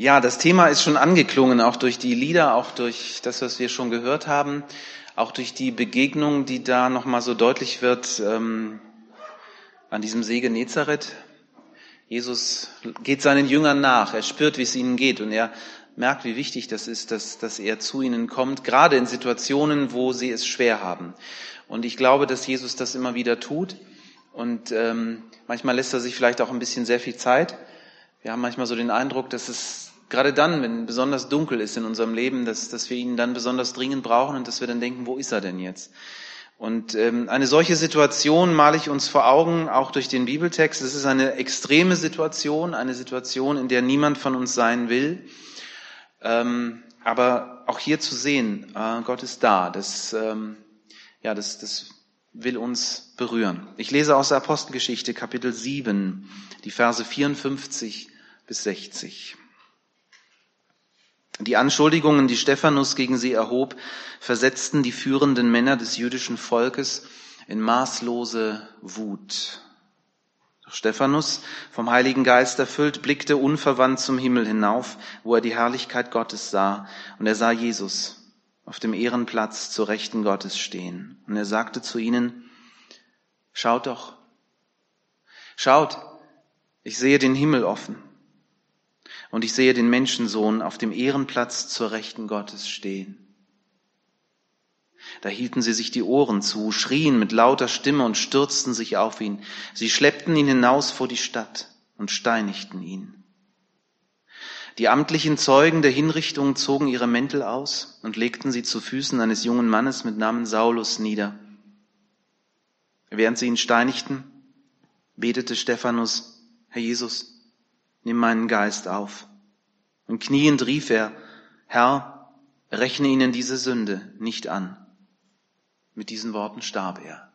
Ja, das Thema ist schon angeklungen, auch durch die Lieder, auch durch das, was wir schon gehört haben, auch durch die Begegnung, die da nochmal so deutlich wird ähm, an diesem See Genezareth. Jesus geht seinen Jüngern nach, er spürt, wie es ihnen geht und er merkt, wie wichtig das ist, dass, dass er zu ihnen kommt, gerade in Situationen, wo sie es schwer haben. Und ich glaube, dass Jesus das immer wieder tut und ähm, manchmal lässt er sich vielleicht auch ein bisschen sehr viel Zeit. Wir haben manchmal so den Eindruck, dass es gerade dann, wenn besonders dunkel ist in unserem Leben, dass, dass wir ihn dann besonders dringend brauchen und dass wir dann denken, wo ist er denn jetzt? Und ähm, eine solche Situation male ich uns vor Augen, auch durch den Bibeltext. Es ist eine extreme Situation, eine Situation, in der niemand von uns sein will. Ähm, aber auch hier zu sehen, äh, Gott ist da. Das, ähm, ja, das, das will uns berühren. Ich lese aus der Apostelgeschichte Kapitel 7, die Verse 54 bis 60. Die Anschuldigungen, die Stephanus gegen sie erhob, versetzten die führenden Männer des jüdischen Volkes in maßlose Wut. Doch Stephanus, vom Heiligen Geist erfüllt, blickte unverwandt zum Himmel hinauf, wo er die Herrlichkeit Gottes sah, und er sah Jesus auf dem Ehrenplatz zur Rechten Gottes stehen. Und er sagte zu ihnen, schaut doch, schaut, ich sehe den Himmel offen und ich sehe den Menschensohn auf dem Ehrenplatz zur Rechten Gottes stehen. Da hielten sie sich die Ohren zu, schrien mit lauter Stimme und stürzten sich auf ihn. Sie schleppten ihn hinaus vor die Stadt und steinigten ihn. Die amtlichen Zeugen der Hinrichtung zogen ihre Mäntel aus und legten sie zu Füßen eines jungen Mannes mit Namen Saulus nieder. Während sie ihn steinigten, betete Stephanus, Herr Jesus, nimm meinen Geist auf. Und kniend rief er, Herr, rechne ihnen diese Sünde nicht an. Mit diesen Worten starb er.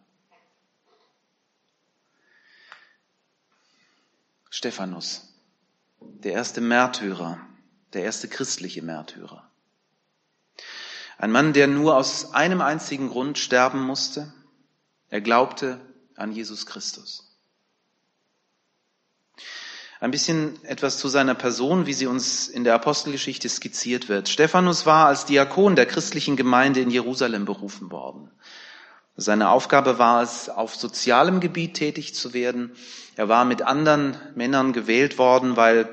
Stephanus, der erste Märtyrer, der erste christliche Märtyrer. Ein Mann, der nur aus einem einzigen Grund sterben musste. Er glaubte an Jesus Christus. Ein bisschen etwas zu seiner Person, wie sie uns in der Apostelgeschichte skizziert wird. Stephanus war als Diakon der christlichen Gemeinde in Jerusalem berufen worden. Seine Aufgabe war es, auf sozialem Gebiet tätig zu werden. Er war mit anderen Männern gewählt worden, weil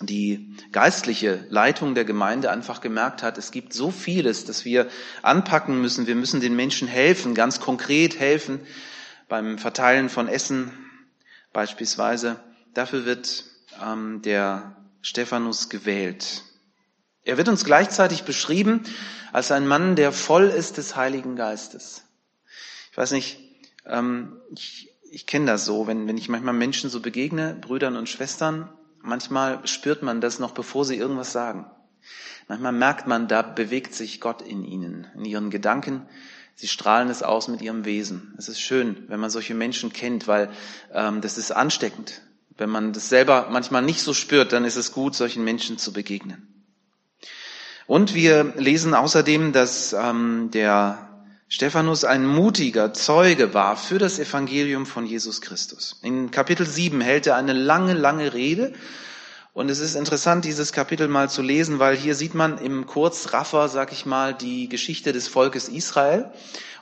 die geistliche Leitung der Gemeinde einfach gemerkt hat, es gibt so vieles, das wir anpacken müssen. Wir müssen den Menschen helfen, ganz konkret helfen beim Verteilen von Essen beispielsweise. Dafür wird ähm, der Stephanus gewählt. Er wird uns gleichzeitig beschrieben als ein Mann, der voll ist des Heiligen Geistes. Ich weiß nicht, ähm, ich, ich kenne das so, wenn, wenn ich manchmal Menschen so begegne, Brüdern und Schwestern, manchmal spürt man das noch, bevor sie irgendwas sagen. Manchmal merkt man, da bewegt sich Gott in ihnen, in ihren Gedanken. Sie strahlen es aus mit ihrem Wesen. Es ist schön, wenn man solche Menschen kennt, weil ähm, das ist ansteckend. Wenn man das selber manchmal nicht so spürt, dann ist es gut, solchen Menschen zu begegnen. Und wir lesen außerdem, dass ähm, der Stephanus ein mutiger Zeuge war für das Evangelium von Jesus Christus. In Kapitel 7 hält er eine lange, lange Rede. Und es ist interessant, dieses Kapitel mal zu lesen, weil hier sieht man im Kurzraffer, sag ich mal, die Geschichte des Volkes Israel.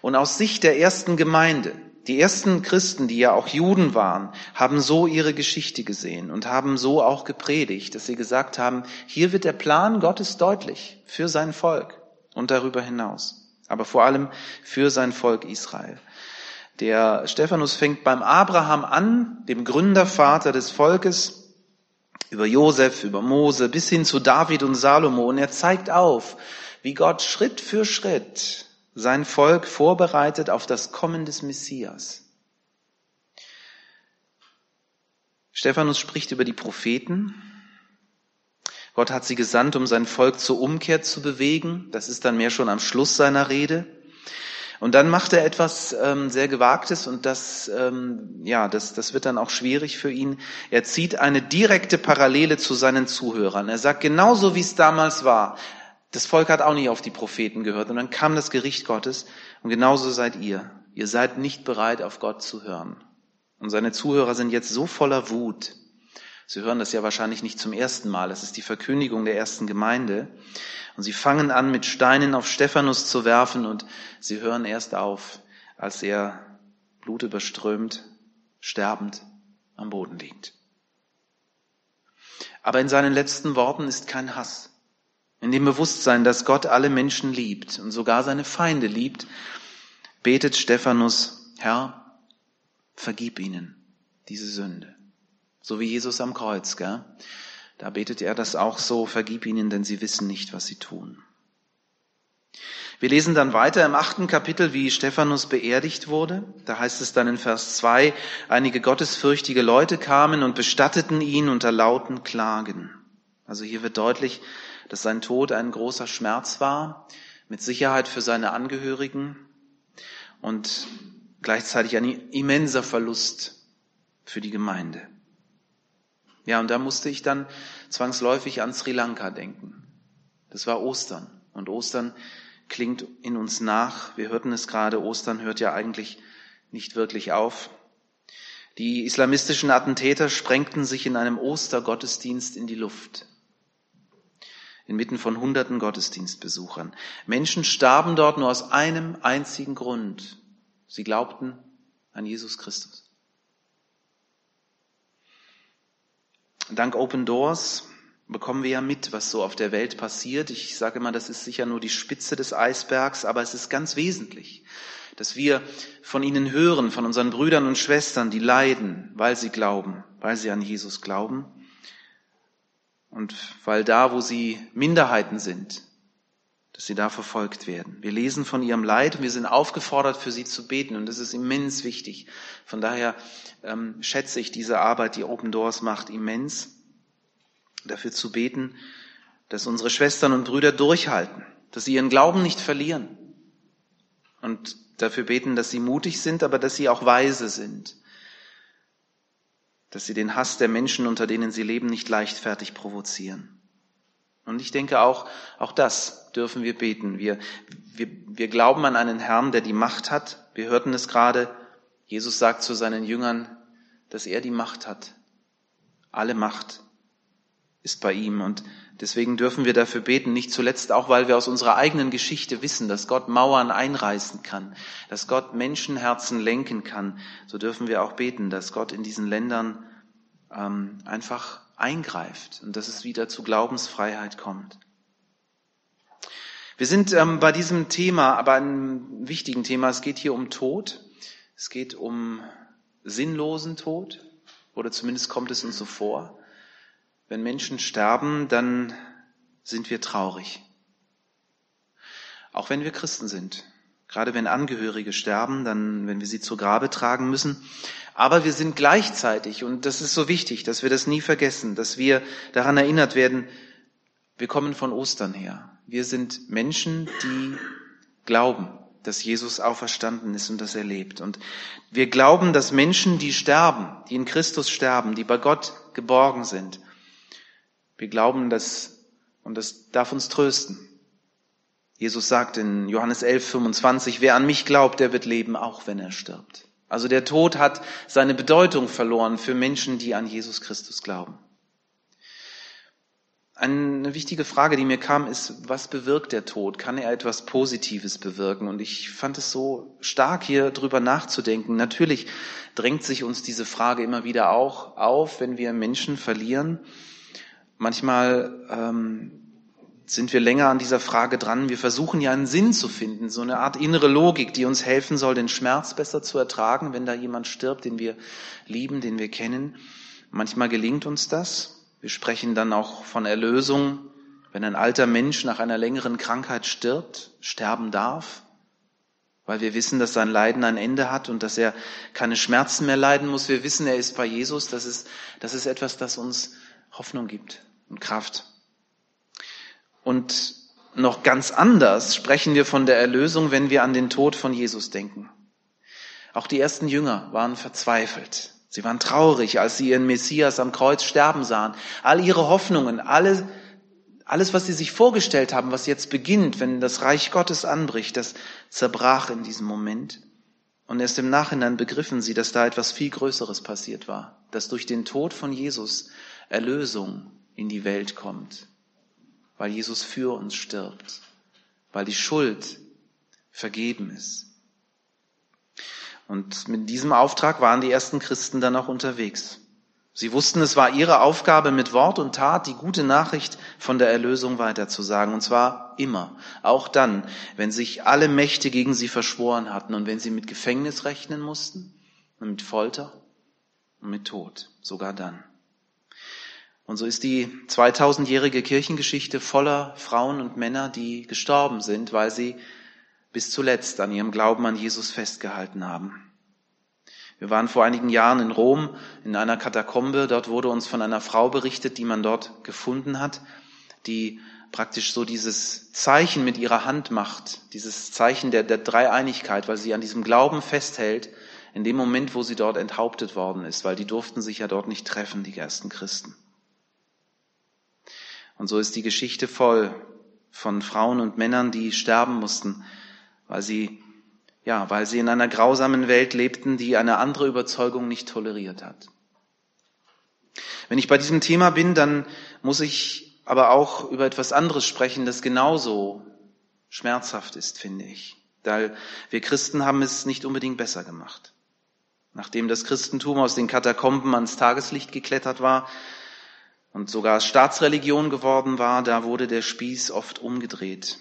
Und aus Sicht der ersten Gemeinde, die ersten Christen, die ja auch Juden waren, haben so ihre Geschichte gesehen und haben so auch gepredigt, dass sie gesagt haben, hier wird der Plan Gottes deutlich für sein Volk und darüber hinaus, aber vor allem für sein Volk Israel. Der Stephanus fängt beim Abraham an, dem Gründervater des Volkes, über Josef, über Mose, bis hin zu David und Salomo. Und er zeigt auf, wie Gott Schritt für Schritt sein Volk vorbereitet auf das Kommen des Messias. Stephanus spricht über die Propheten. Gott hat sie gesandt, um sein Volk zur Umkehr zu bewegen. Das ist dann mehr schon am Schluss seiner Rede. Und dann macht er etwas ähm, sehr Gewagtes und das, ähm, ja, das, das wird dann auch schwierig für ihn. Er zieht eine direkte Parallele zu seinen Zuhörern. Er sagt, genauso wie es damals war, das Volk hat auch nicht auf die Propheten gehört und dann kam das Gericht Gottes und genauso seid ihr. Ihr seid nicht bereit, auf Gott zu hören. Und seine Zuhörer sind jetzt so voller Wut, Sie hören das ja wahrscheinlich nicht zum ersten Mal. Es ist die Verkündigung der ersten Gemeinde. Und sie fangen an, mit Steinen auf Stephanus zu werfen und sie hören erst auf, als er blutüberströmt, sterbend am Boden liegt. Aber in seinen letzten Worten ist kein Hass. In dem Bewusstsein, dass Gott alle Menschen liebt und sogar seine Feinde liebt, betet Stephanus, Herr, vergib ihnen diese Sünde. So wie Jesus am Kreuz, gell? Da betet er das auch so, vergib ihnen, denn sie wissen nicht, was sie tun. Wir lesen dann weiter im achten Kapitel, wie Stephanus beerdigt wurde. Da heißt es dann in Vers zwei: einige gottesfürchtige Leute kamen und bestatteten ihn unter lauten Klagen. Also hier wird deutlich, dass sein Tod ein großer Schmerz war, mit Sicherheit für seine Angehörigen und gleichzeitig ein immenser Verlust für die Gemeinde. Ja, und da musste ich dann zwangsläufig an Sri Lanka denken. Das war Ostern. Und Ostern klingt in uns nach. Wir hörten es gerade, Ostern hört ja eigentlich nicht wirklich auf. Die islamistischen Attentäter sprengten sich in einem Ostergottesdienst in die Luft. Inmitten von hunderten Gottesdienstbesuchern. Menschen starben dort nur aus einem einzigen Grund. Sie glaubten an Jesus Christus. Dank Open Doors bekommen wir ja mit, was so auf der Welt passiert. Ich sage immer, das ist sicher nur die Spitze des Eisbergs, aber es ist ganz wesentlich, dass wir von ihnen hören, von unseren Brüdern und Schwestern, die leiden, weil sie glauben, weil sie an Jesus glauben und weil da, wo sie Minderheiten sind, dass sie da verfolgt werden. Wir lesen von ihrem Leid und wir sind aufgefordert, für sie zu beten und das ist immens wichtig. Von daher ähm, schätze ich diese Arbeit, die Open Doors macht, immens dafür zu beten, dass unsere Schwestern und Brüder durchhalten, dass sie ihren Glauben nicht verlieren und dafür beten, dass sie mutig sind, aber dass sie auch weise sind, dass sie den Hass der Menschen, unter denen sie leben, nicht leichtfertig provozieren. Und ich denke auch, auch das dürfen wir beten. Wir, wir, wir glauben an einen Herrn, der die Macht hat. Wir hörten es gerade. Jesus sagt zu seinen Jüngern, dass er die Macht hat. Alle Macht ist bei ihm. Und deswegen dürfen wir dafür beten, nicht zuletzt auch, weil wir aus unserer eigenen Geschichte wissen, dass Gott Mauern einreißen kann, dass Gott Menschenherzen lenken kann. So dürfen wir auch beten, dass Gott in diesen Ländern ähm, einfach eingreift und dass es wieder zu Glaubensfreiheit kommt. Wir sind ähm, bei diesem Thema, aber einem wichtigen Thema. Es geht hier um Tod. Es geht um sinnlosen Tod. Oder zumindest kommt es uns so vor. Wenn Menschen sterben, dann sind wir traurig. Auch wenn wir Christen sind. Gerade wenn Angehörige sterben, dann, wenn wir sie zur Grabe tragen müssen. Aber wir sind gleichzeitig, und das ist so wichtig, dass wir das nie vergessen, dass wir daran erinnert werden, wir kommen von Ostern her. Wir sind Menschen, die glauben, dass Jesus auferstanden ist und dass er lebt. Und wir glauben, dass Menschen, die sterben, die in Christus sterben, die bei Gott geborgen sind, wir glauben das und das darf uns trösten. Jesus sagt in Johannes 11, 25, wer an mich glaubt, der wird leben, auch wenn er stirbt. Also der Tod hat seine Bedeutung verloren für Menschen, die an Jesus Christus glauben. Eine wichtige Frage, die mir kam, ist, was bewirkt der Tod? Kann er etwas Positives bewirken? Und ich fand es so stark, hier drüber nachzudenken. Natürlich drängt sich uns diese Frage immer wieder auch auf, wenn wir Menschen verlieren. Manchmal ähm, sind wir länger an dieser Frage dran. Wir versuchen ja einen Sinn zu finden, so eine Art innere Logik, die uns helfen soll, den Schmerz besser zu ertragen, wenn da jemand stirbt, den wir lieben, den wir kennen. Manchmal gelingt uns das. Wir sprechen dann auch von Erlösung, wenn ein alter Mensch nach einer längeren Krankheit stirbt, sterben darf, weil wir wissen, dass sein Leiden ein Ende hat und dass er keine Schmerzen mehr leiden muss. Wir wissen, er ist bei Jesus. Das ist, das ist etwas, das uns Hoffnung gibt und Kraft. Und noch ganz anders sprechen wir von der Erlösung, wenn wir an den Tod von Jesus denken. Auch die ersten Jünger waren verzweifelt. Sie waren traurig, als sie ihren Messias am Kreuz sterben sahen. All ihre Hoffnungen, alle, alles, was sie sich vorgestellt haben, was jetzt beginnt, wenn das Reich Gottes anbricht, das zerbrach in diesem Moment. Und erst im Nachhinein begriffen sie, dass da etwas viel Größeres passiert war, dass durch den Tod von Jesus Erlösung in die Welt kommt, weil Jesus für uns stirbt, weil die Schuld vergeben ist. Und mit diesem Auftrag waren die ersten Christen dann auch unterwegs. Sie wussten, es war ihre Aufgabe, mit Wort und Tat die gute Nachricht von der Erlösung weiterzusagen. Und zwar immer. Auch dann, wenn sich alle Mächte gegen sie verschworen hatten und wenn sie mit Gefängnis rechnen mussten und mit Folter und mit Tod. Sogar dann. Und so ist die 2000-jährige Kirchengeschichte voller Frauen und Männer, die gestorben sind, weil sie bis zuletzt an ihrem Glauben an Jesus festgehalten haben. Wir waren vor einigen Jahren in Rom in einer Katakombe. Dort wurde uns von einer Frau berichtet, die man dort gefunden hat, die praktisch so dieses Zeichen mit ihrer Hand macht, dieses Zeichen der, der Dreieinigkeit, weil sie an diesem Glauben festhält, in dem Moment, wo sie dort enthauptet worden ist, weil die durften sich ja dort nicht treffen, die ersten Christen. Und so ist die Geschichte voll von Frauen und Männern, die sterben mussten, weil sie ja, weil sie in einer grausamen Welt lebten, die eine andere Überzeugung nicht toleriert hat. Wenn ich bei diesem Thema bin, dann muss ich aber auch über etwas anderes sprechen, das genauso schmerzhaft ist, finde ich. Weil wir Christen haben es nicht unbedingt besser gemacht. Nachdem das Christentum aus den Katakomben ans Tageslicht geklettert war und sogar Staatsreligion geworden war, da wurde der Spieß oft umgedreht.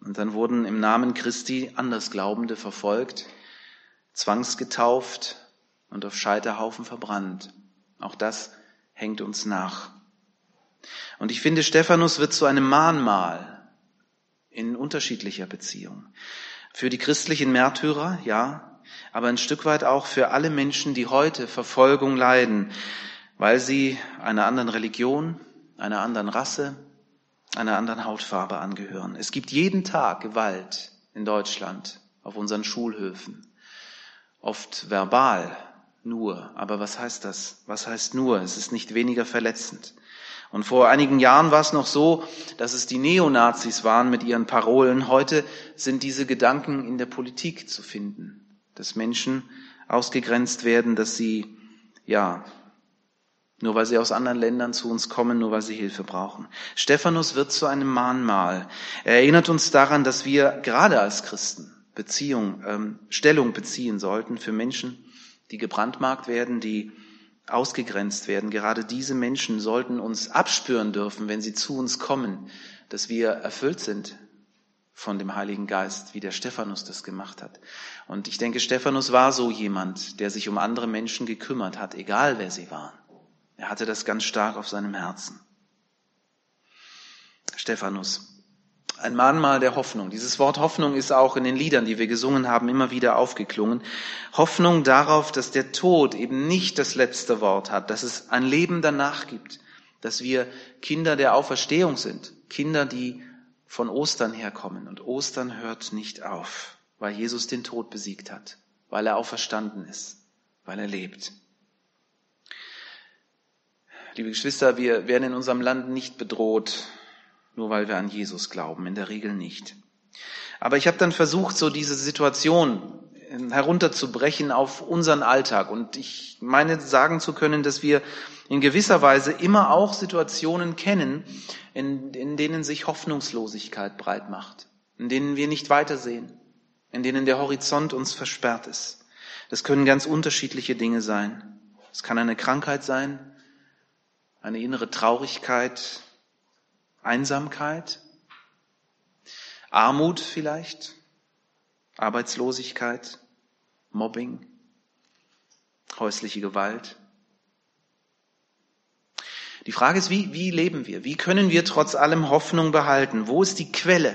Und dann wurden im Namen Christi Andersglaubende verfolgt, zwangsgetauft und auf Scheiterhaufen verbrannt. Auch das hängt uns nach. Und ich finde, Stephanus wird zu einem Mahnmal in unterschiedlicher Beziehung. Für die christlichen Märtyrer, ja, aber ein Stück weit auch für alle Menschen, die heute Verfolgung leiden, weil sie einer anderen Religion, einer anderen Rasse, einer anderen Hautfarbe angehören. Es gibt jeden Tag Gewalt in Deutschland auf unseren Schulhöfen. Oft verbal nur. Aber was heißt das? Was heißt nur? Es ist nicht weniger verletzend. Und vor einigen Jahren war es noch so, dass es die Neonazis waren mit ihren Parolen. Heute sind diese Gedanken in der Politik zu finden, dass Menschen ausgegrenzt werden, dass sie, ja, nur weil sie aus anderen Ländern zu uns kommen, nur weil sie Hilfe brauchen. Stephanus wird zu einem Mahnmal. Er erinnert uns daran, dass wir gerade als Christen Beziehung, ähm, Stellung beziehen sollten für Menschen, die gebrandmarkt werden, die ausgegrenzt werden. Gerade diese Menschen sollten uns abspüren dürfen, wenn sie zu uns kommen, dass wir erfüllt sind von dem Heiligen Geist, wie der Stephanus das gemacht hat. Und ich denke, Stephanus war so jemand, der sich um andere Menschen gekümmert hat, egal wer sie waren. Er hatte das ganz stark auf seinem Herzen. Stephanus. Ein Mahnmal der Hoffnung. Dieses Wort Hoffnung ist auch in den Liedern, die wir gesungen haben, immer wieder aufgeklungen. Hoffnung darauf, dass der Tod eben nicht das letzte Wort hat, dass es ein Leben danach gibt, dass wir Kinder der Auferstehung sind, Kinder, die von Ostern herkommen. Und Ostern hört nicht auf, weil Jesus den Tod besiegt hat, weil er auferstanden ist, weil er lebt. Liebe Geschwister, wir werden in unserem Land nicht bedroht, nur weil wir an Jesus glauben, in der Regel nicht. Aber ich habe dann versucht, so diese Situation herunterzubrechen auf unseren Alltag. Und ich meine sagen zu können, dass wir in gewisser Weise immer auch Situationen kennen, in, in denen sich Hoffnungslosigkeit breit macht, in denen wir nicht weitersehen, in denen der Horizont uns versperrt ist. Das können ganz unterschiedliche Dinge sein. Es kann eine Krankheit sein, eine innere Traurigkeit, Einsamkeit, Armut vielleicht, Arbeitslosigkeit, Mobbing, häusliche Gewalt. Die Frage ist, wie, wie leben wir? Wie können wir trotz allem Hoffnung behalten? Wo ist die Quelle?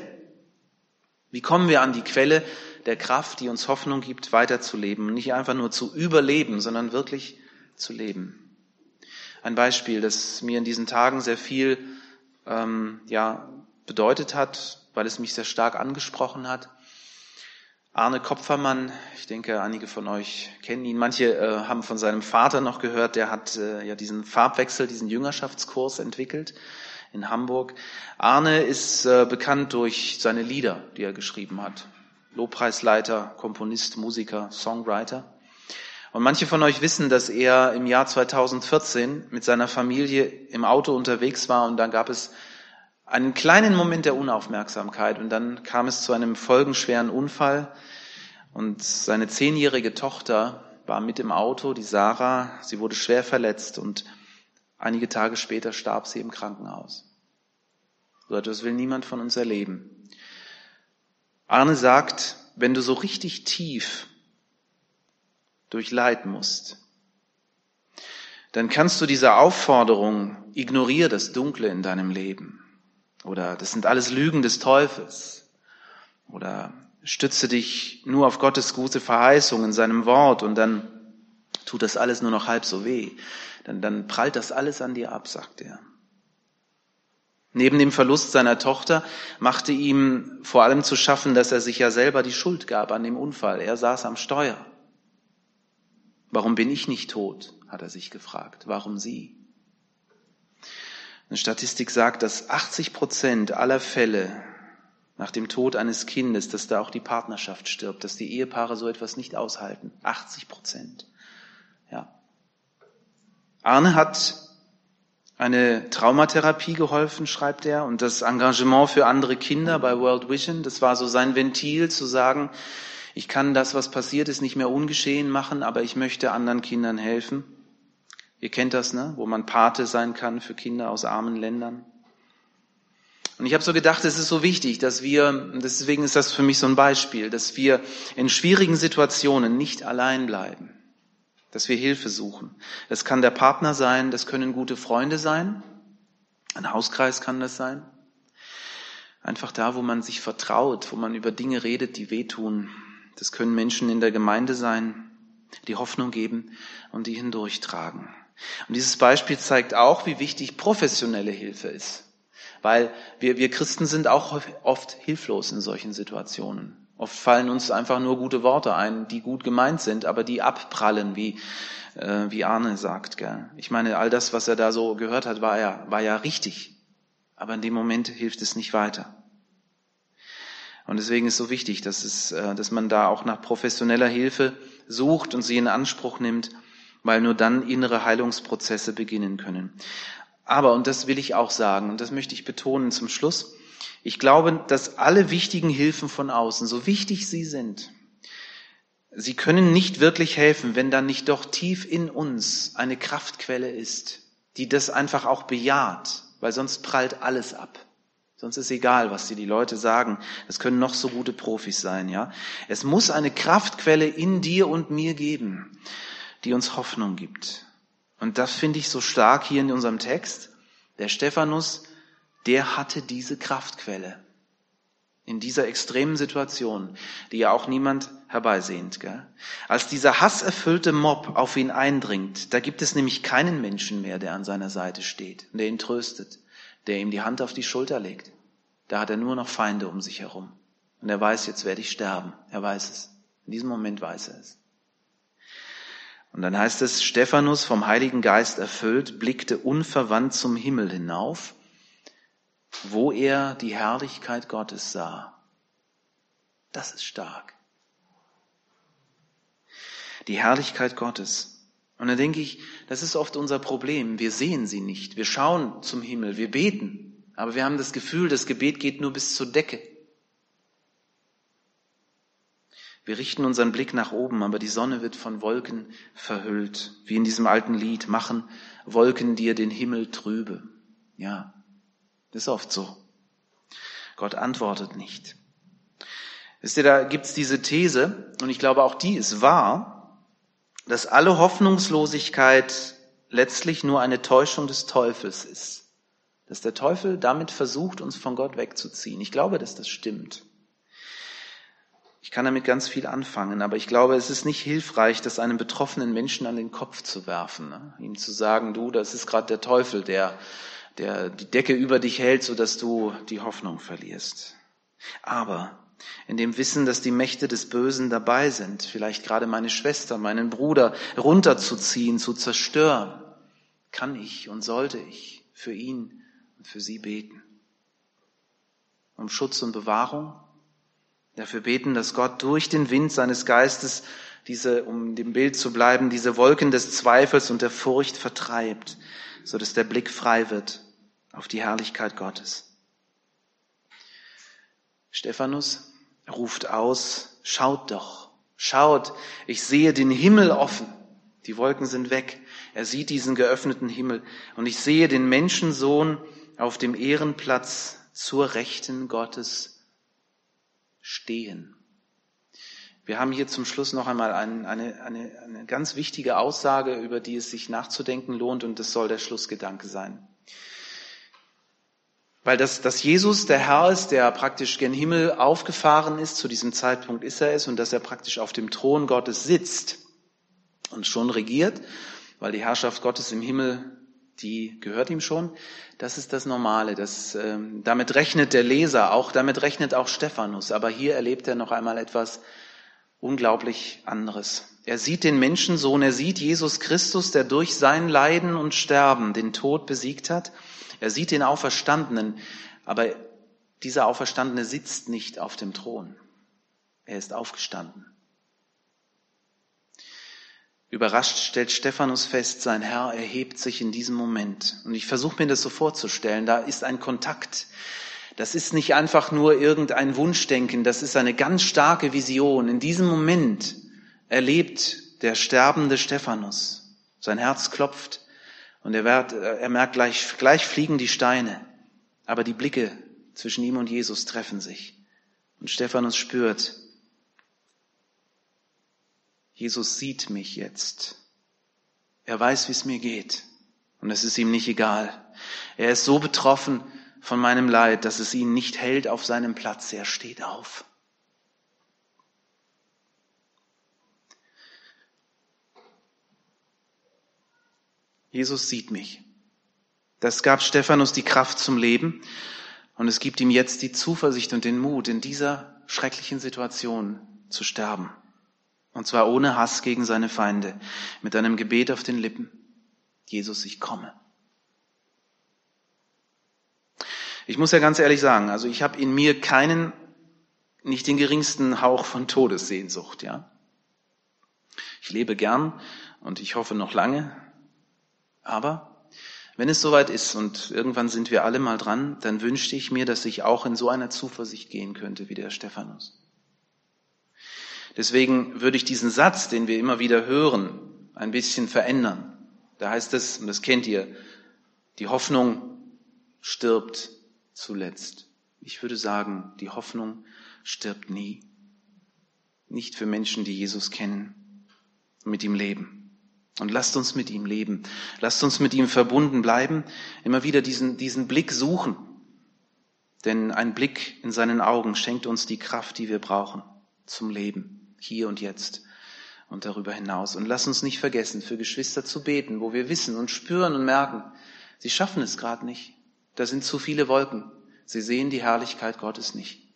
Wie kommen wir an die Quelle der Kraft, die uns Hoffnung gibt, weiterzuleben? Nicht einfach nur zu überleben, sondern wirklich zu leben ein Beispiel, das mir in diesen Tagen sehr viel ähm, ja, bedeutet hat, weil es mich sehr stark angesprochen hat. Arne Kopfermann, ich denke, einige von euch kennen ihn. Manche äh, haben von seinem Vater noch gehört, der hat äh, ja diesen Farbwechsel, diesen Jüngerschaftskurs entwickelt in Hamburg. Arne ist äh, bekannt durch seine Lieder, die er geschrieben hat. Lobpreisleiter, Komponist, Musiker, Songwriter. Und manche von euch wissen, dass er im Jahr 2014 mit seiner Familie im Auto unterwegs war und dann gab es einen kleinen Moment der Unaufmerksamkeit und dann kam es zu einem folgenschweren Unfall und seine zehnjährige Tochter war mit im Auto, die Sarah, sie wurde schwer verletzt und einige Tage später starb sie im Krankenhaus. So etwas will niemand von uns erleben. Arne sagt, wenn du so richtig tief durch Leid musst, dann kannst du diese Aufforderung, ignoriere das Dunkle in deinem Leben. Oder das sind alles Lügen des Teufels. Oder stütze dich nur auf Gottes gute Verheißung in seinem Wort und dann tut das alles nur noch halb so weh. Dann, dann prallt das alles an dir ab, sagt er. Neben dem Verlust seiner Tochter machte ihm vor allem zu schaffen, dass er sich ja selber die Schuld gab an dem Unfall. Er saß am Steuer. Warum bin ich nicht tot? hat er sich gefragt. Warum sie? Eine Statistik sagt, dass 80 Prozent aller Fälle nach dem Tod eines Kindes, dass da auch die Partnerschaft stirbt, dass die Ehepaare so etwas nicht aushalten. 80 Prozent. Ja. Arne hat eine Traumatherapie geholfen, schreibt er, und das Engagement für andere Kinder bei World Vision, das war so sein Ventil zu sagen, ich kann das, was passiert ist, nicht mehr ungeschehen machen, aber ich möchte anderen Kindern helfen. Ihr kennt das, ne? wo man Pate sein kann für Kinder aus armen Ländern. Und ich habe so gedacht, es ist so wichtig, dass wir, deswegen ist das für mich so ein Beispiel, dass wir in schwierigen Situationen nicht allein bleiben, dass wir Hilfe suchen. Das kann der Partner sein, das können gute Freunde sein, ein Hauskreis kann das sein. Einfach da, wo man sich vertraut, wo man über Dinge redet, die wehtun, das können Menschen in der Gemeinde sein, die Hoffnung geben und die hindurchtragen. Und dieses Beispiel zeigt auch, wie wichtig professionelle Hilfe ist. Weil wir, wir Christen sind auch oft hilflos in solchen Situationen. Oft fallen uns einfach nur gute Worte ein, die gut gemeint sind, aber die abprallen, wie, äh, wie Arne sagt. Gell? Ich meine, all das, was er da so gehört hat, war ja, war ja richtig. Aber in dem Moment hilft es nicht weiter. Und deswegen ist so wichtig, dass, es, äh, dass man da auch nach professioneller Hilfe sucht und sie in Anspruch nimmt, weil nur dann innere Heilungsprozesse beginnen können. Aber, und das will ich auch sagen, und das möchte ich betonen zum Schluss, ich glaube, dass alle wichtigen Hilfen von außen, so wichtig sie sind, sie können nicht wirklich helfen, wenn dann nicht doch tief in uns eine Kraftquelle ist, die das einfach auch bejaht, weil sonst prallt alles ab. Sonst ist egal, was dir die Leute sagen. Es können noch so gute Profis sein, ja. Es muss eine Kraftquelle in dir und mir geben, die uns Hoffnung gibt. Und das finde ich so stark hier in unserem Text. Der Stephanus, der hatte diese Kraftquelle. In dieser extremen Situation, die ja auch niemand herbeisehnt. Gell? Als dieser hasserfüllte Mob auf ihn eindringt, da gibt es nämlich keinen Menschen mehr, der an seiner Seite steht und der ihn tröstet der ihm die Hand auf die Schulter legt. Da hat er nur noch Feinde um sich herum. Und er weiß, jetzt werde ich sterben. Er weiß es. In diesem Moment weiß er es. Und dann heißt es, Stephanus vom Heiligen Geist erfüllt, blickte unverwandt zum Himmel hinauf, wo er die Herrlichkeit Gottes sah. Das ist stark. Die Herrlichkeit Gottes. Und dann denke ich, das ist oft unser Problem. Wir sehen sie nicht. Wir schauen zum Himmel, wir beten, aber wir haben das Gefühl, das Gebet geht nur bis zur Decke. Wir richten unseren Blick nach oben, aber die Sonne wird von Wolken verhüllt, wie in diesem alten Lied, machen Wolken dir den Himmel trübe. Ja, das ist oft so. Gott antwortet nicht. Wisst ihr, da gibt's diese These, und ich glaube auch die ist wahr, dass alle Hoffnungslosigkeit letztlich nur eine Täuschung des Teufels ist. Dass der Teufel damit versucht, uns von Gott wegzuziehen. Ich glaube, dass das stimmt. Ich kann damit ganz viel anfangen, aber ich glaube, es ist nicht hilfreich, das einem betroffenen Menschen an den Kopf zu werfen, ne? ihm zu sagen, du, das ist gerade der Teufel, der, der die Decke über dich hält, so dass du die Hoffnung verlierst. Aber in dem Wissen, dass die Mächte des Bösen dabei sind, vielleicht gerade meine Schwester, meinen Bruder runterzuziehen, zu zerstören, kann ich und sollte ich für ihn und für sie beten. Um Schutz und Bewahrung, dafür beten, dass Gott durch den Wind seines Geistes diese, um dem Bild zu bleiben, diese Wolken des Zweifels und der Furcht vertreibt, so dass der Blick frei wird auf die Herrlichkeit Gottes. Stephanus ruft aus, schaut doch, schaut, ich sehe den Himmel offen, die Wolken sind weg, er sieht diesen geöffneten Himmel und ich sehe den Menschensohn auf dem Ehrenplatz zur Rechten Gottes stehen. Wir haben hier zum Schluss noch einmal eine, eine, eine, eine ganz wichtige Aussage, über die es sich nachzudenken lohnt, und das soll der Schlussgedanke sein. Weil das, dass Jesus der Herr ist, der praktisch gen Himmel aufgefahren ist, zu diesem Zeitpunkt ist er es, und dass er praktisch auf dem Thron Gottes sitzt und schon regiert, weil die Herrschaft Gottes im Himmel, die gehört ihm schon. Das ist das Normale. Das, ähm, damit rechnet der Leser auch, damit rechnet auch Stephanus. Aber hier erlebt er noch einmal etwas unglaublich anderes. Er sieht den Menschensohn, er sieht Jesus Christus, der durch sein Leiden und Sterben den Tod besiegt hat. Er sieht den Auferstandenen, aber dieser Auferstandene sitzt nicht auf dem Thron. Er ist aufgestanden. Überrascht stellt Stephanus fest, sein Herr erhebt sich in diesem Moment. Und ich versuche mir das so vorzustellen. Da ist ein Kontakt. Das ist nicht einfach nur irgendein Wunschdenken, das ist eine ganz starke Vision. In diesem Moment erlebt der sterbende Stephanus. Sein Herz klopft und er, wird, er merkt gleich, gleich fliegen die Steine. Aber die Blicke zwischen ihm und Jesus treffen sich. Und Stephanus spürt, Jesus sieht mich jetzt. Er weiß, wie es mir geht. Und es ist ihm nicht egal. Er ist so betroffen, von meinem Leid, dass es ihn nicht hält auf seinem Platz. Er steht auf. Jesus sieht mich. Das gab Stephanus die Kraft zum Leben und es gibt ihm jetzt die Zuversicht und den Mut, in dieser schrecklichen Situation zu sterben. Und zwar ohne Hass gegen seine Feinde, mit einem Gebet auf den Lippen. Jesus, ich komme. Ich muss ja ganz ehrlich sagen, also ich habe in mir keinen, nicht den geringsten Hauch von Todessehnsucht, ja. Ich lebe gern und ich hoffe noch lange. Aber wenn es soweit ist und irgendwann sind wir alle mal dran, dann wünschte ich mir, dass ich auch in so einer Zuversicht gehen könnte wie der Stephanus. Deswegen würde ich diesen Satz, den wir immer wieder hören, ein bisschen verändern. Da heißt es, und das kennt ihr, die Hoffnung stirbt zuletzt. Ich würde sagen, die Hoffnung stirbt nie. Nicht für Menschen, die Jesus kennen und mit ihm leben. Und lasst uns mit ihm leben. Lasst uns mit ihm verbunden bleiben. Immer wieder diesen, diesen Blick suchen. Denn ein Blick in seinen Augen schenkt uns die Kraft, die wir brauchen zum Leben, hier und jetzt und darüber hinaus. Und lasst uns nicht vergessen, für Geschwister zu beten, wo wir wissen und spüren und merken, sie schaffen es gerade nicht. Da sind zu viele Wolken. Sie sehen die Herrlichkeit Gottes nicht.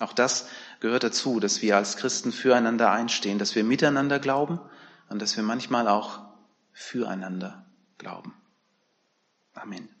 Auch das gehört dazu, dass wir als Christen füreinander einstehen, dass wir miteinander glauben und dass wir manchmal auch füreinander glauben. Amen.